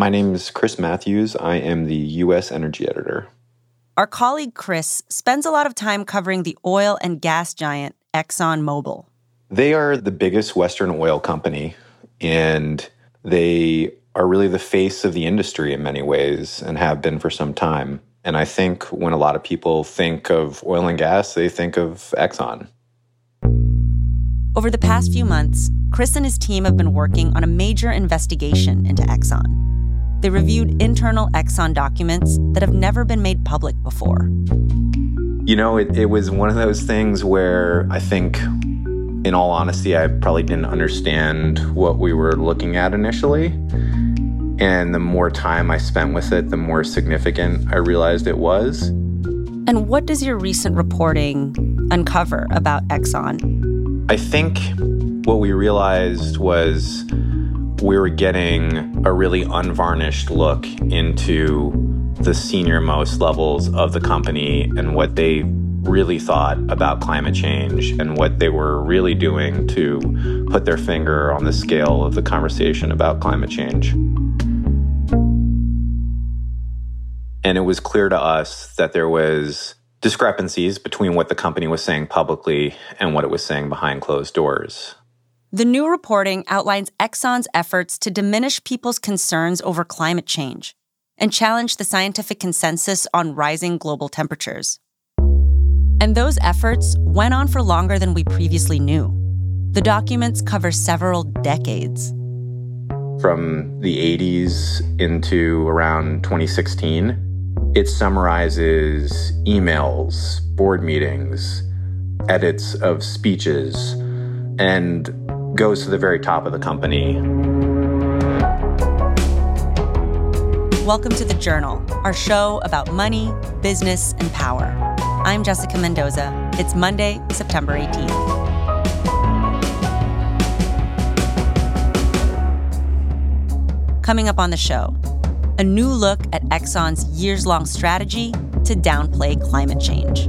My name is Chris Matthews. I am the U.S. Energy Editor. Our colleague Chris spends a lot of time covering the oil and gas giant ExxonMobil. They are the biggest Western oil company, and they are really the face of the industry in many ways and have been for some time. And I think when a lot of people think of oil and gas, they think of Exxon. Over the past few months, Chris and his team have been working on a major investigation into Exxon. They reviewed internal Exxon documents that have never been made public before. You know, it, it was one of those things where I think, in all honesty, I probably didn't understand what we were looking at initially. And the more time I spent with it, the more significant I realized it was. And what does your recent reporting uncover about Exxon? I think what we realized was were getting a really unvarnished look into the senior most levels of the company and what they really thought about climate change and what they were really doing to put their finger on the scale of the conversation about climate change. And it was clear to us that there was discrepancies between what the company was saying publicly and what it was saying behind closed doors. The new reporting outlines Exxon's efforts to diminish people's concerns over climate change and challenge the scientific consensus on rising global temperatures. And those efforts went on for longer than we previously knew. The documents cover several decades. From the 80s into around 2016, it summarizes emails, board meetings, edits of speeches, and goes to the very top of the company. Welcome to The Journal, our show about money, business, and power. I'm Jessica Mendoza. It's Monday, September 18th. Coming up on the show, a new look at Exxon's years long strategy to downplay climate change.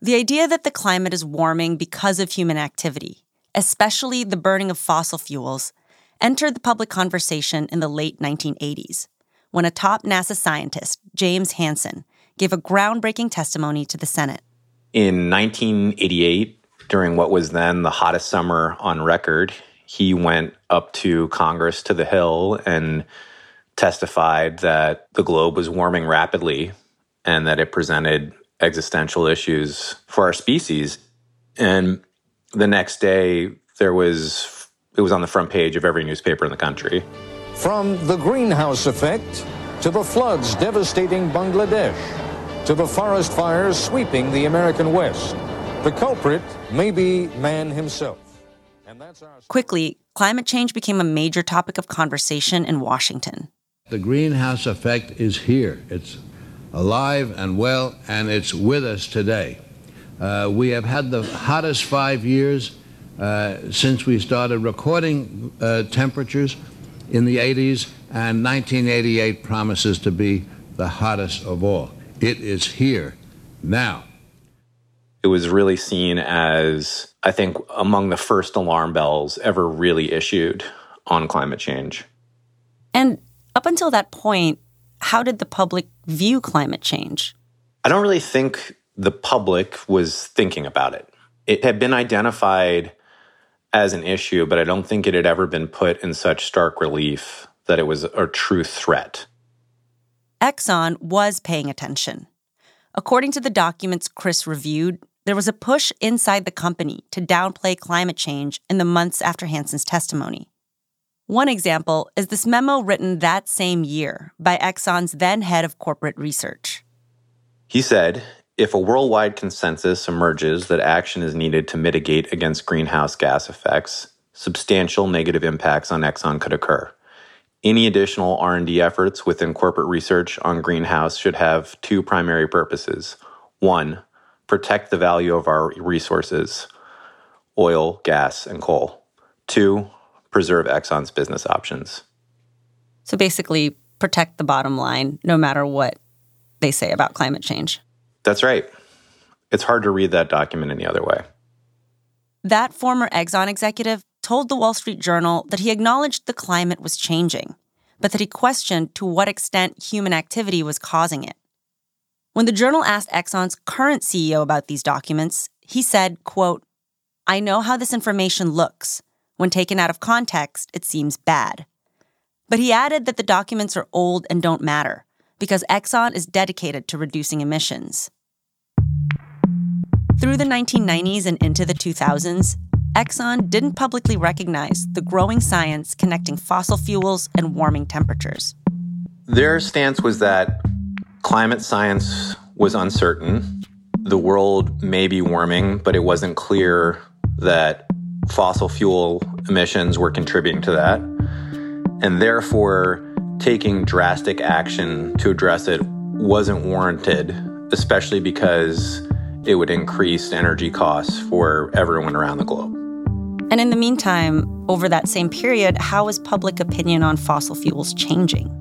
The idea that the climate is warming because of human activity, especially the burning of fossil fuels, entered the public conversation in the late 1980s when a top NASA scientist, James Hansen, gave a groundbreaking testimony to the Senate. In 1988, during what was then the hottest summer on record, he went up to Congress to the Hill and testified that the globe was warming rapidly and that it presented existential issues for our species. And the next day, there was it was on the front page of every newspaper in the country. From the greenhouse effect to the floods devastating Bangladesh to the forest fires sweeping the American West, the culprit may be man himself. Quickly, climate change became a major topic of conversation in Washington. The greenhouse effect is here. It's alive and well, and it's with us today. Uh, we have had the hottest five years uh, since we started recording uh, temperatures in the 80s, and 1988 promises to be the hottest of all. It is here now. It was really seen as, I think, among the first alarm bells ever really issued on climate change. And up until that point, how did the public view climate change? I don't really think the public was thinking about it. It had been identified as an issue, but I don't think it had ever been put in such stark relief that it was a true threat. Exxon was paying attention. According to the documents Chris reviewed, there was a push inside the company to downplay climate change in the months after Hansen's testimony. One example is this memo written that same year by Exxon's then head of corporate research. He said if a worldwide consensus emerges that action is needed to mitigate against greenhouse gas effects, substantial negative impacts on Exxon could occur. Any additional R&D efforts within corporate research on greenhouse should have two primary purposes. One, protect the value of our resources, oil, gas, and coal. Two, preserve Exxon's business options. So basically, protect the bottom line no matter what they say about climate change. That's right. It's hard to read that document any other way. That former Exxon executive told the Wall Street Journal that he acknowledged the climate was changing, but that he questioned to what extent human activity was causing it. When the journal asked Exxon's current CEO about these documents, he said, quote, I know how this information looks. When taken out of context, it seems bad. But he added that the documents are old and don't matter because Exxon is dedicated to reducing emissions. Through the 1990s and into the 2000s, Exxon didn't publicly recognize the growing science connecting fossil fuels and warming temperatures. Their stance was that climate science was uncertain. The world may be warming, but it wasn't clear that fossil fuel emissions were contributing to that. And therefore, taking drastic action to address it wasn't warranted, especially because it would increase energy costs for everyone around the globe. And in the meantime, over that same period, how is public opinion on fossil fuels changing?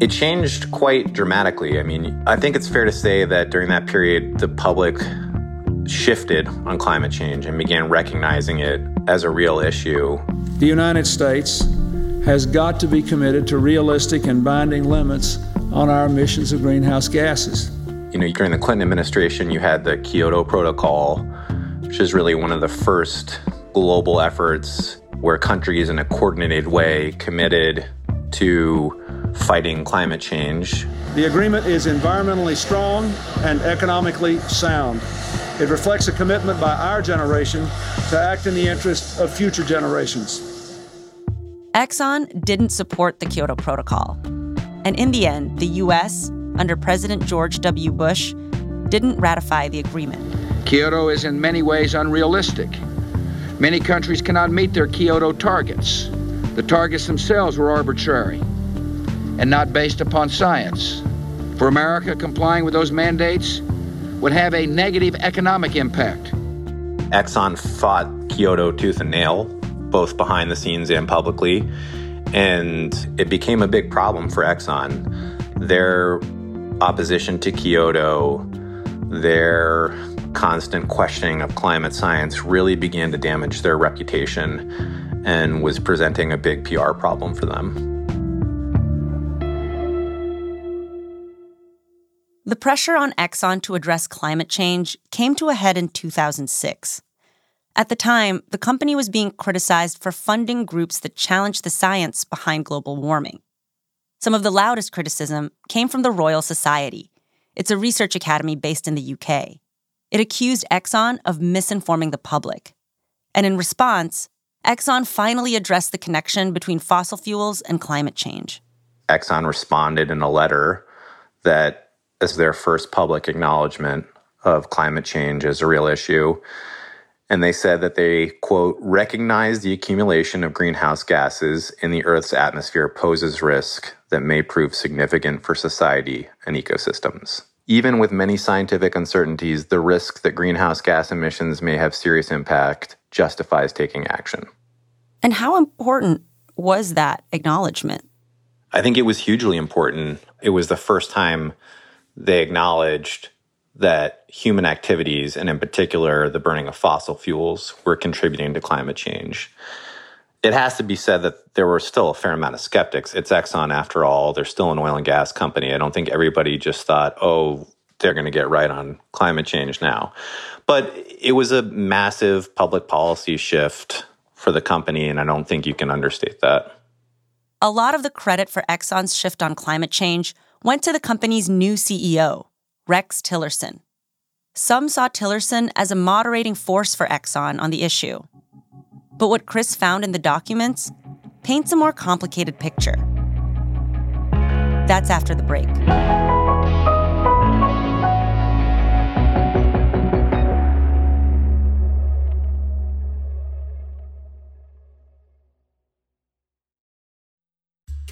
It changed quite dramatically. I mean, I think it's fair to say that during that period, the public shifted on climate change and began recognizing it as a real issue. The United States has got to be committed to realistic and binding limits on our emissions of greenhouse gases. You know, during the Clinton administration, you had the Kyoto Protocol, which is really one of the first global efforts where countries in a coordinated way committed to fighting climate change. The agreement is environmentally strong and economically sound. It reflects a commitment by our generation to act in the interest of future generations. Exxon didn't support the Kyoto Protocol. And in the end, the U.S., under President George W. Bush, didn't ratify the agreement. Kyoto is in many ways unrealistic. Many countries cannot meet their Kyoto targets. The targets themselves were arbitrary and not based upon science. For America, complying with those mandates would have a negative economic impact. Exxon fought Kyoto tooth and nail, both behind the scenes and publicly, and it became a big problem for Exxon. Their opposition to Kyoto, their constant questioning of climate science really began to damage their reputation and was presenting a big PR problem for them. The pressure on Exxon to address climate change came to a head in 2006. At the time, the company was being criticized for funding groups that challenged the science behind global warming. Some of the loudest criticism came from the Royal Society. It's a research academy based in the UK. It accused Exxon of misinforming the public. And in response, Exxon finally addressed the connection between fossil fuels and climate change. Exxon responded in a letter that as their first public acknowledgement of climate change as a real issue. And they said that they, quote, recognize the accumulation of greenhouse gases in the Earth's atmosphere poses risk that may prove significant for society and ecosystems. Even with many scientific uncertainties, the risk that greenhouse gas emissions may have serious impact justifies taking action. And how important was that acknowledgement? I think it was hugely important. It was the first time they acknowledged that human activities, and in particular the burning of fossil fuels, were contributing to climate change. It has to be said that there were still a fair amount of skeptics. It's Exxon, after all. They're still an oil and gas company. I don't think everybody just thought, oh, they're going to get right on climate change now. But it was a massive public policy shift for the company, and I don't think you can understate that. A lot of the credit for Exxon's shift on climate change went to the company's new CEO, Rex Tillerson. Some saw Tillerson as a moderating force for Exxon on the issue. But what Chris found in the documents paints a more complicated picture. That's after the break.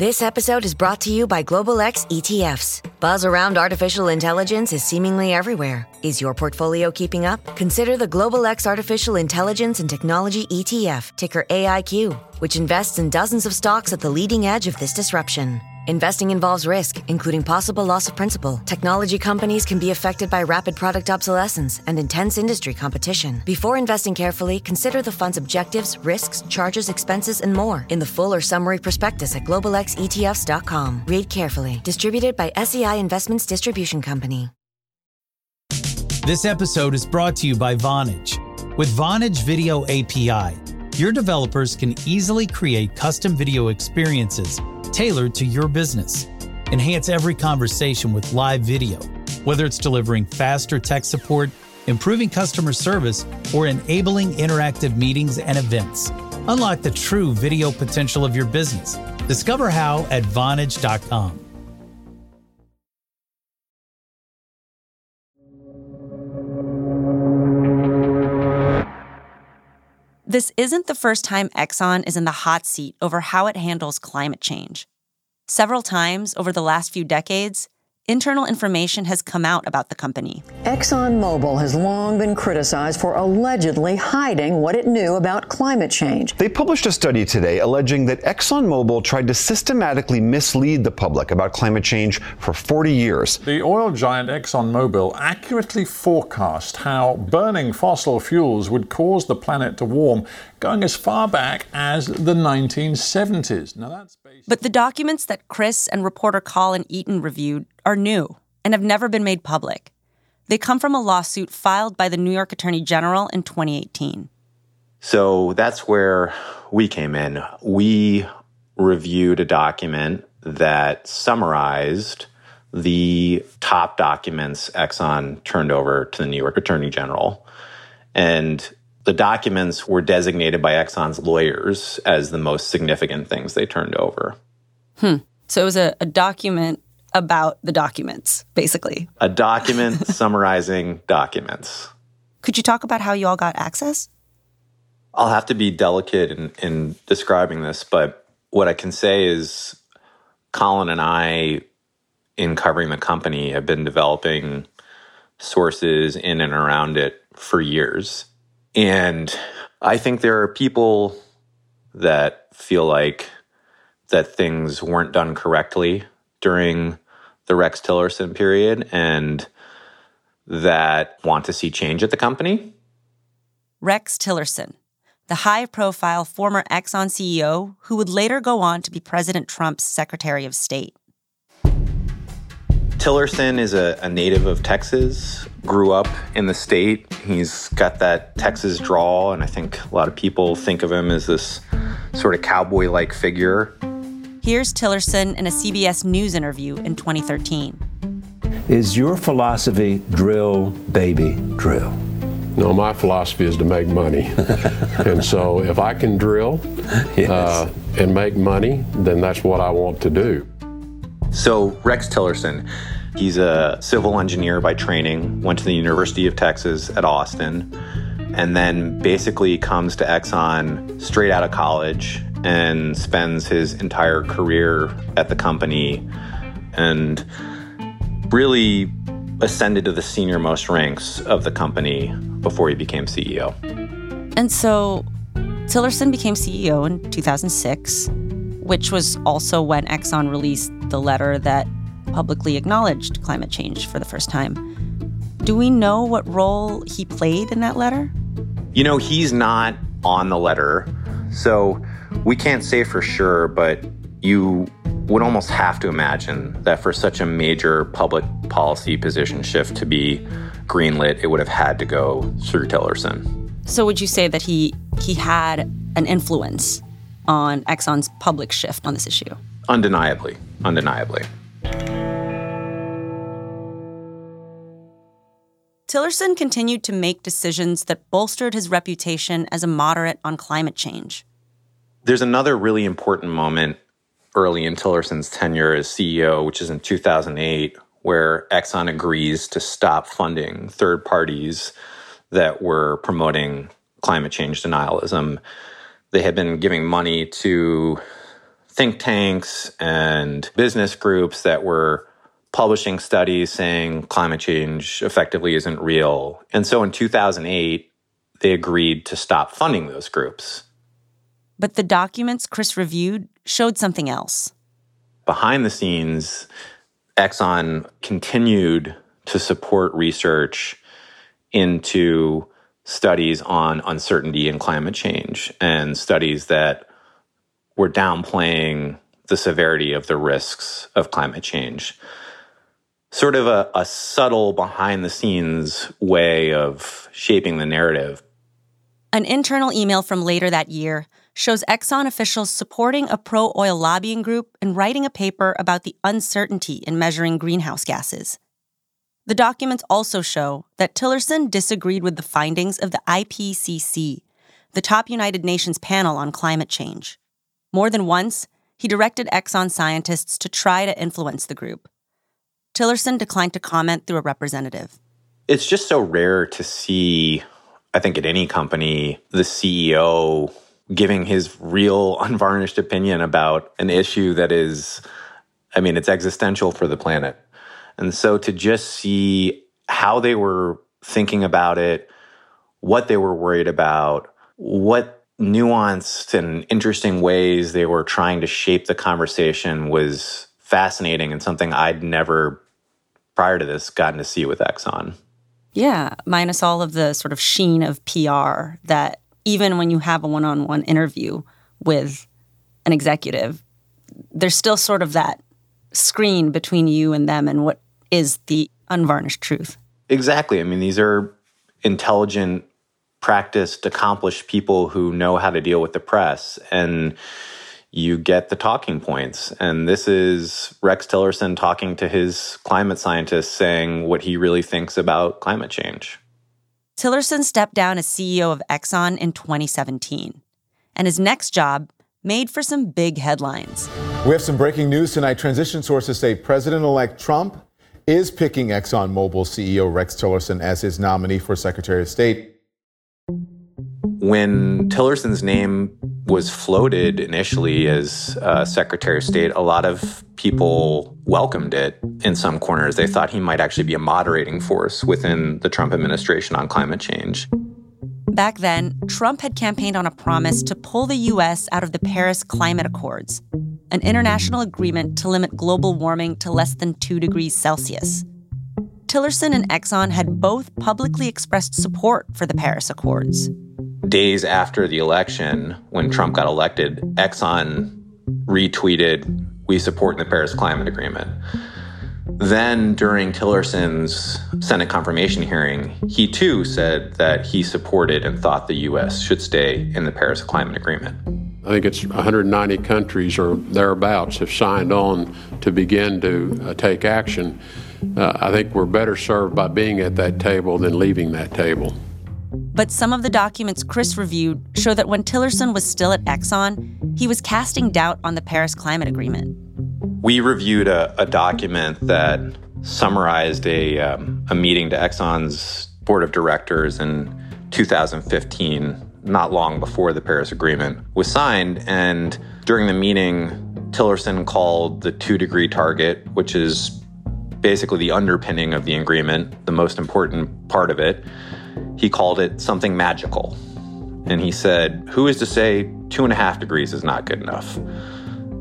This episode is brought to you by Global X ETFs. Buzz around artificial intelligence is seemingly everywhere. Is your portfolio keeping up? Consider the Global X Artificial Intelligence and Technology ETF, ticker AIQ, which invests in dozens of stocks at the leading edge of this disruption. Investing involves risk, including possible loss of principal. Technology companies can be affected by rapid product obsolescence and intense industry competition. Before investing carefully, consider the fund's objectives, risks, charges, expenses, and more in the full or summary prospectus at globalxetfs.com. Read carefully. Distributed by SEI Investments Distribution Company. This episode is brought to you by Vonage. With Vonage Video API, your developers can easily create custom video experiences tailored to your business. Enhance every conversation with live video, whether it's delivering faster tech support, improving customer service, or enabling interactive meetings and events. Unlock the true video potential of your business. Discover how at Vonage.com. This isn't the first time Exxon is in the hot seat over how it handles climate change. Several times over the last few decades, internal information has come out about the company. ExxonMobil has long been criticized for allegedly hiding what it knew about climate change. They published a study today alleging that ExxonMobil tried to systematically mislead the public about climate change for 40 years. The oil giant ExxonMobil accurately forecast how burning fossil fuels would cause the planet to warm going as far back as the 1970s. Now that's based- But the documents that Chris and reporter Colin Eaton reviewed are new and have never been made public. They come from a lawsuit filed by the New York Attorney General in 2018. So that's where we came in. We reviewed a document that summarized the top documents Exxon turned over to the New York Attorney General. And the documents were designated by Exxon's lawyers as the most significant things they turned over. Hmm. So it was a, a document about the documents, basically. A document summarizing documents. Could you talk about how you all got access? I'll have to be delicate in, in describing this, but what I can say is Colin and I, in covering the company, have been developing sources in and around it for years. And I think there are people that feel like that things weren't done correctly during the Rex Tillerson period and that want to see change at the company. Rex Tillerson, the high profile former Exxon CEO who would later go on to be President Trump's Secretary of State. Tillerson is a, a, native of Texas, grew up in the state. He's got that Texas drawl, and I think a lot of people think of him as this sort of cowboy like figure. Here's Tillerson in a CBS News interview in 2013. Is your philosophy drill, baby, drill? No, my philosophy is to make money. and so if I can drill yes. uh, and make money, then that's what I want to do. So, Rex Tillerson, he's a civil engineer by training, went to the University of Texas at Austin, and then basically comes to Exxon straight out of college and spends his entire career at the company and really ascended to the senior most ranks of the company before he became CEO. And so Tillerson became CEO in 2006, which was also when Exxon released the letter that publicly acknowledged climate change for the first time. Do we know what role he played in that letter? You know, he's not on the letter, so we can't say for sure, but you would almost have to imagine that for such a major public policy position shift to be greenlit, it would have had to go through Tillerson. So would you say that he he had an influence on Exxon's public shift on this issue? Undeniably, undeniably. Tillerson continued to make decisions that bolstered his reputation as a moderate on climate change. There's another really important moment early in Tillerson's tenure as CEO, which is in 2008, where Exxon agrees to stop funding third parties that were promoting climate change denialism. They had been giving money to think tanks and business groups that were publishing studies saying climate change effectively isn't real. And so in 2008, they agreed to stop funding those groups. But the documents Chris reviewed showed something else. Behind the scenes, Exxon continued to support research into studies on uncertainty in climate change and studies that were downplaying the severity of the risks of climate change. Sort of a, a subtle behind the scenes way of shaping the narrative. An internal email from later that year shows Exxon officials supporting a pro oil lobbying group and writing a paper about the uncertainty in measuring greenhouse gases. The documents also show that Tillerson disagreed with the findings of the IPCC, the top United Nations panel on climate change. More than once, he directed Exxon scientists to try to influence the group. Tillerson declined to comment through a representative. It's just so rare to see, I think, at any company, the CEO giving his real unvarnished opinion about an issue that is, I mean, it's existential for the planet. And so to just see how they were thinking about it, what they were worried about, what nuanced and interesting ways they were trying to shape the conversation was fascinating and something I'd never, prior to this, gotten to see with Exxon. Yeah, minus all of the sort of sheen of PR that even when you have a one on one interview with an executive, there's still sort of that screen between you and them and what is the unvarnished truth. Exactly. I mean, these are intelligent, practiced, accomplished people who know how to deal with the press. And you get the talking points. And this is Rex Tillerson talking to his climate scientists saying what he really thinks about climate change. Tillerson stepped down as CEO of Exxon in 2017, and his next job made for some big headlines. We have some breaking news tonight. Transition sources say President elect Trump is picking ExxonMobil CEO Rex Tillerson as his nominee for Secretary of State. When Tillerson's name was floated initially as uh, Secretary of State, a lot of people welcomed it in some corners. They thought he might actually be a moderating force within the Trump administration on climate change. Back then, Trump had campaigned on a promise to pull the U.S. out of the Paris Climate Accords, an international agreement to limit global warming to less than 2 degrees Celsius. Tillerson and Exxon had both publicly expressed support for the Paris Accords. Days after the election, when Trump got elected, Exxon retweeted, We support the Paris Climate Agreement. Then, during Tillerson's Senate confirmation hearing, he too said that he supported and thought the U.S. should stay in the Paris Climate Agreement. I think it's 190 countries or thereabouts have signed on to begin to uh, take action uh, I think we're better served by being at that table than leaving that table. But some of the documents Chris reviewed show that when Tillerson was still at Exxon, he was casting doubt on the Paris Climate Agreement. We reviewed a, a document that summarized a, um, a meeting to Exxon's board of directors in 2015, not long before the Paris Agreement was signed. And during the meeting, Tillerson called the two degree target, which is basically the underpinning of the agreement, the most important part of it. He called it something magical. And he said, Who is to say two and a half degrees is not good enough?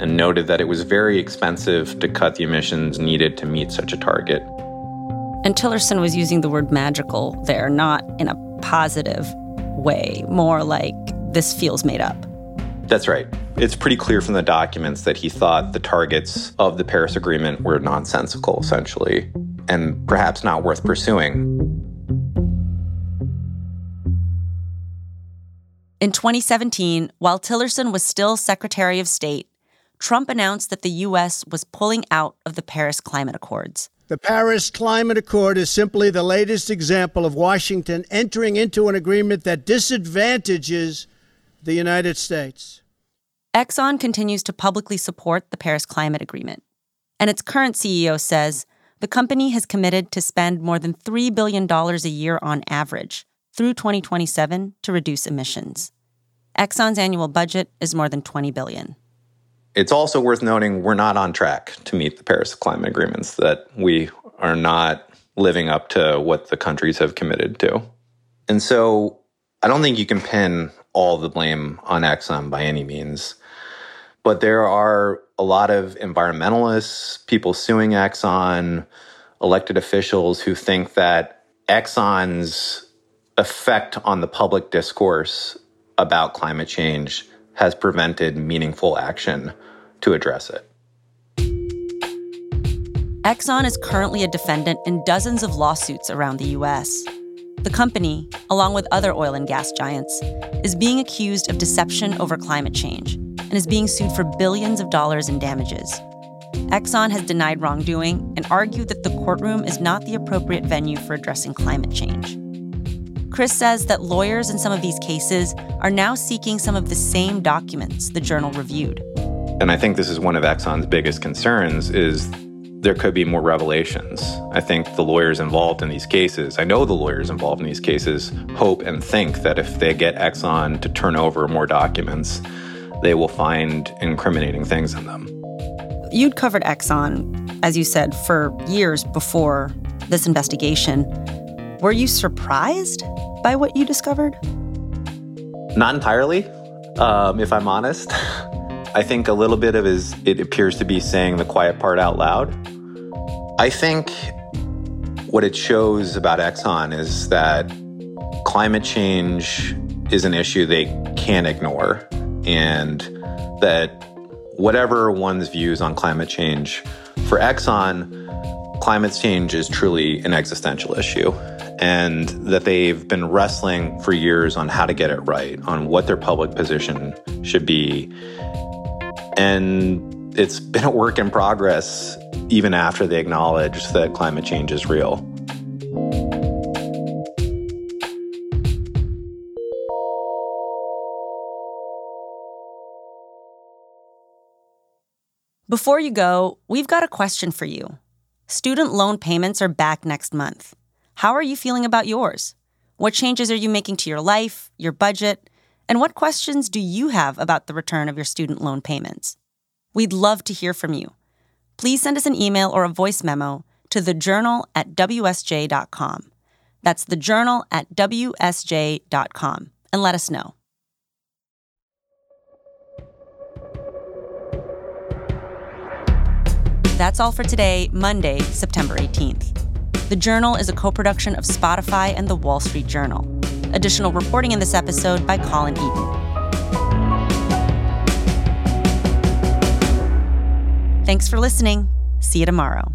And noted that it was very expensive to cut the emissions needed to meet such a target. And Tillerson was using the word magical there, not in a positive way, more like this feels made up. That's right. It's pretty clear from the documents that he thought the targets of the Paris Agreement were nonsensical, essentially, and perhaps not worth pursuing. In 2017, while Tillerson was still Secretary of State, Trump announced that the U.S. was pulling out of the Paris Climate Accords. The Paris Climate Accord is simply the latest example of Washington entering into an agreement that disadvantages the United States. Exxon continues to publicly support the Paris Climate Agreement. And its current CEO says the company has committed to spend more than $3 billion a year on average through 2027 to reduce emissions. Exxon's annual budget is more than 20 billion. It's also worth noting we're not on track to meet the Paris climate agreements that we are not living up to what the countries have committed to. And so I don't think you can pin all the blame on Exxon by any means. But there are a lot of environmentalists, people suing Exxon, elected officials who think that Exxon's effect on the public discourse about climate change has prevented meaningful action to address it. Exxon is currently a defendant in dozens of lawsuits around the U.S. The company, along with other oil and gas giants, is being accused of deception over climate change and is being sued for billions of dollars in damages. Exxon has denied wrongdoing and argued that the courtroom is not the appropriate venue for addressing climate change. Chris says that lawyers in some of these cases are now seeking some of the same documents the journal reviewed. And I think this is one of Exxon's biggest concerns is there could be more revelations. I think the lawyers involved in these cases, I know the lawyers involved in these cases, hope and think that if they get Exxon to turn over more documents, they will find incriminating things in them. You'd covered Exxon, as you said, for years before this investigation. Were you surprised by what you discovered? Not entirely, um, if I'm honest. I think a little bit of is it appears to be saying the quiet part out loud. I think what it shows about Exxon is that climate change is an issue they can't ignore, and that whatever one's views on climate change, for Exxon, climate change is truly an existential issue. And that they've been wrestling for years on how to get it right, on what their public position should be. And it's been a work in progress even after they acknowledge that climate change is real. Before you go, we've got a question for you. Student loan payments are back next month. How are you feeling about yours? What changes are you making to your life, your budget, and what questions do you have about the return of your student loan payments? We'd love to hear from you please send us an email or a voice memo to thejournal at wsj.com. That's thejournal at wsj.com and let us know. That's all for today, Monday, September 18th. The Journal is a co production of Spotify and The Wall Street Journal. Additional reporting in this episode by Colin Eaton. Thanks for listening. See you tomorrow.